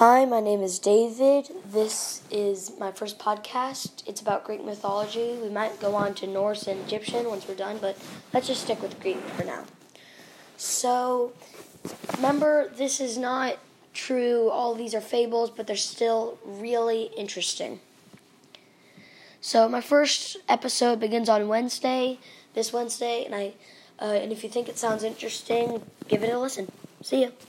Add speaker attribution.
Speaker 1: Hi, my name is David. This is my first podcast. It's about Greek mythology. We might go on to Norse and Egyptian once we're done, but let's just stick with Greek for now. So, remember, this is not true. All these are fables, but they're still really interesting. So, my first episode begins on Wednesday, this Wednesday, and I, uh, and if you think it sounds interesting, give it a listen. See ya.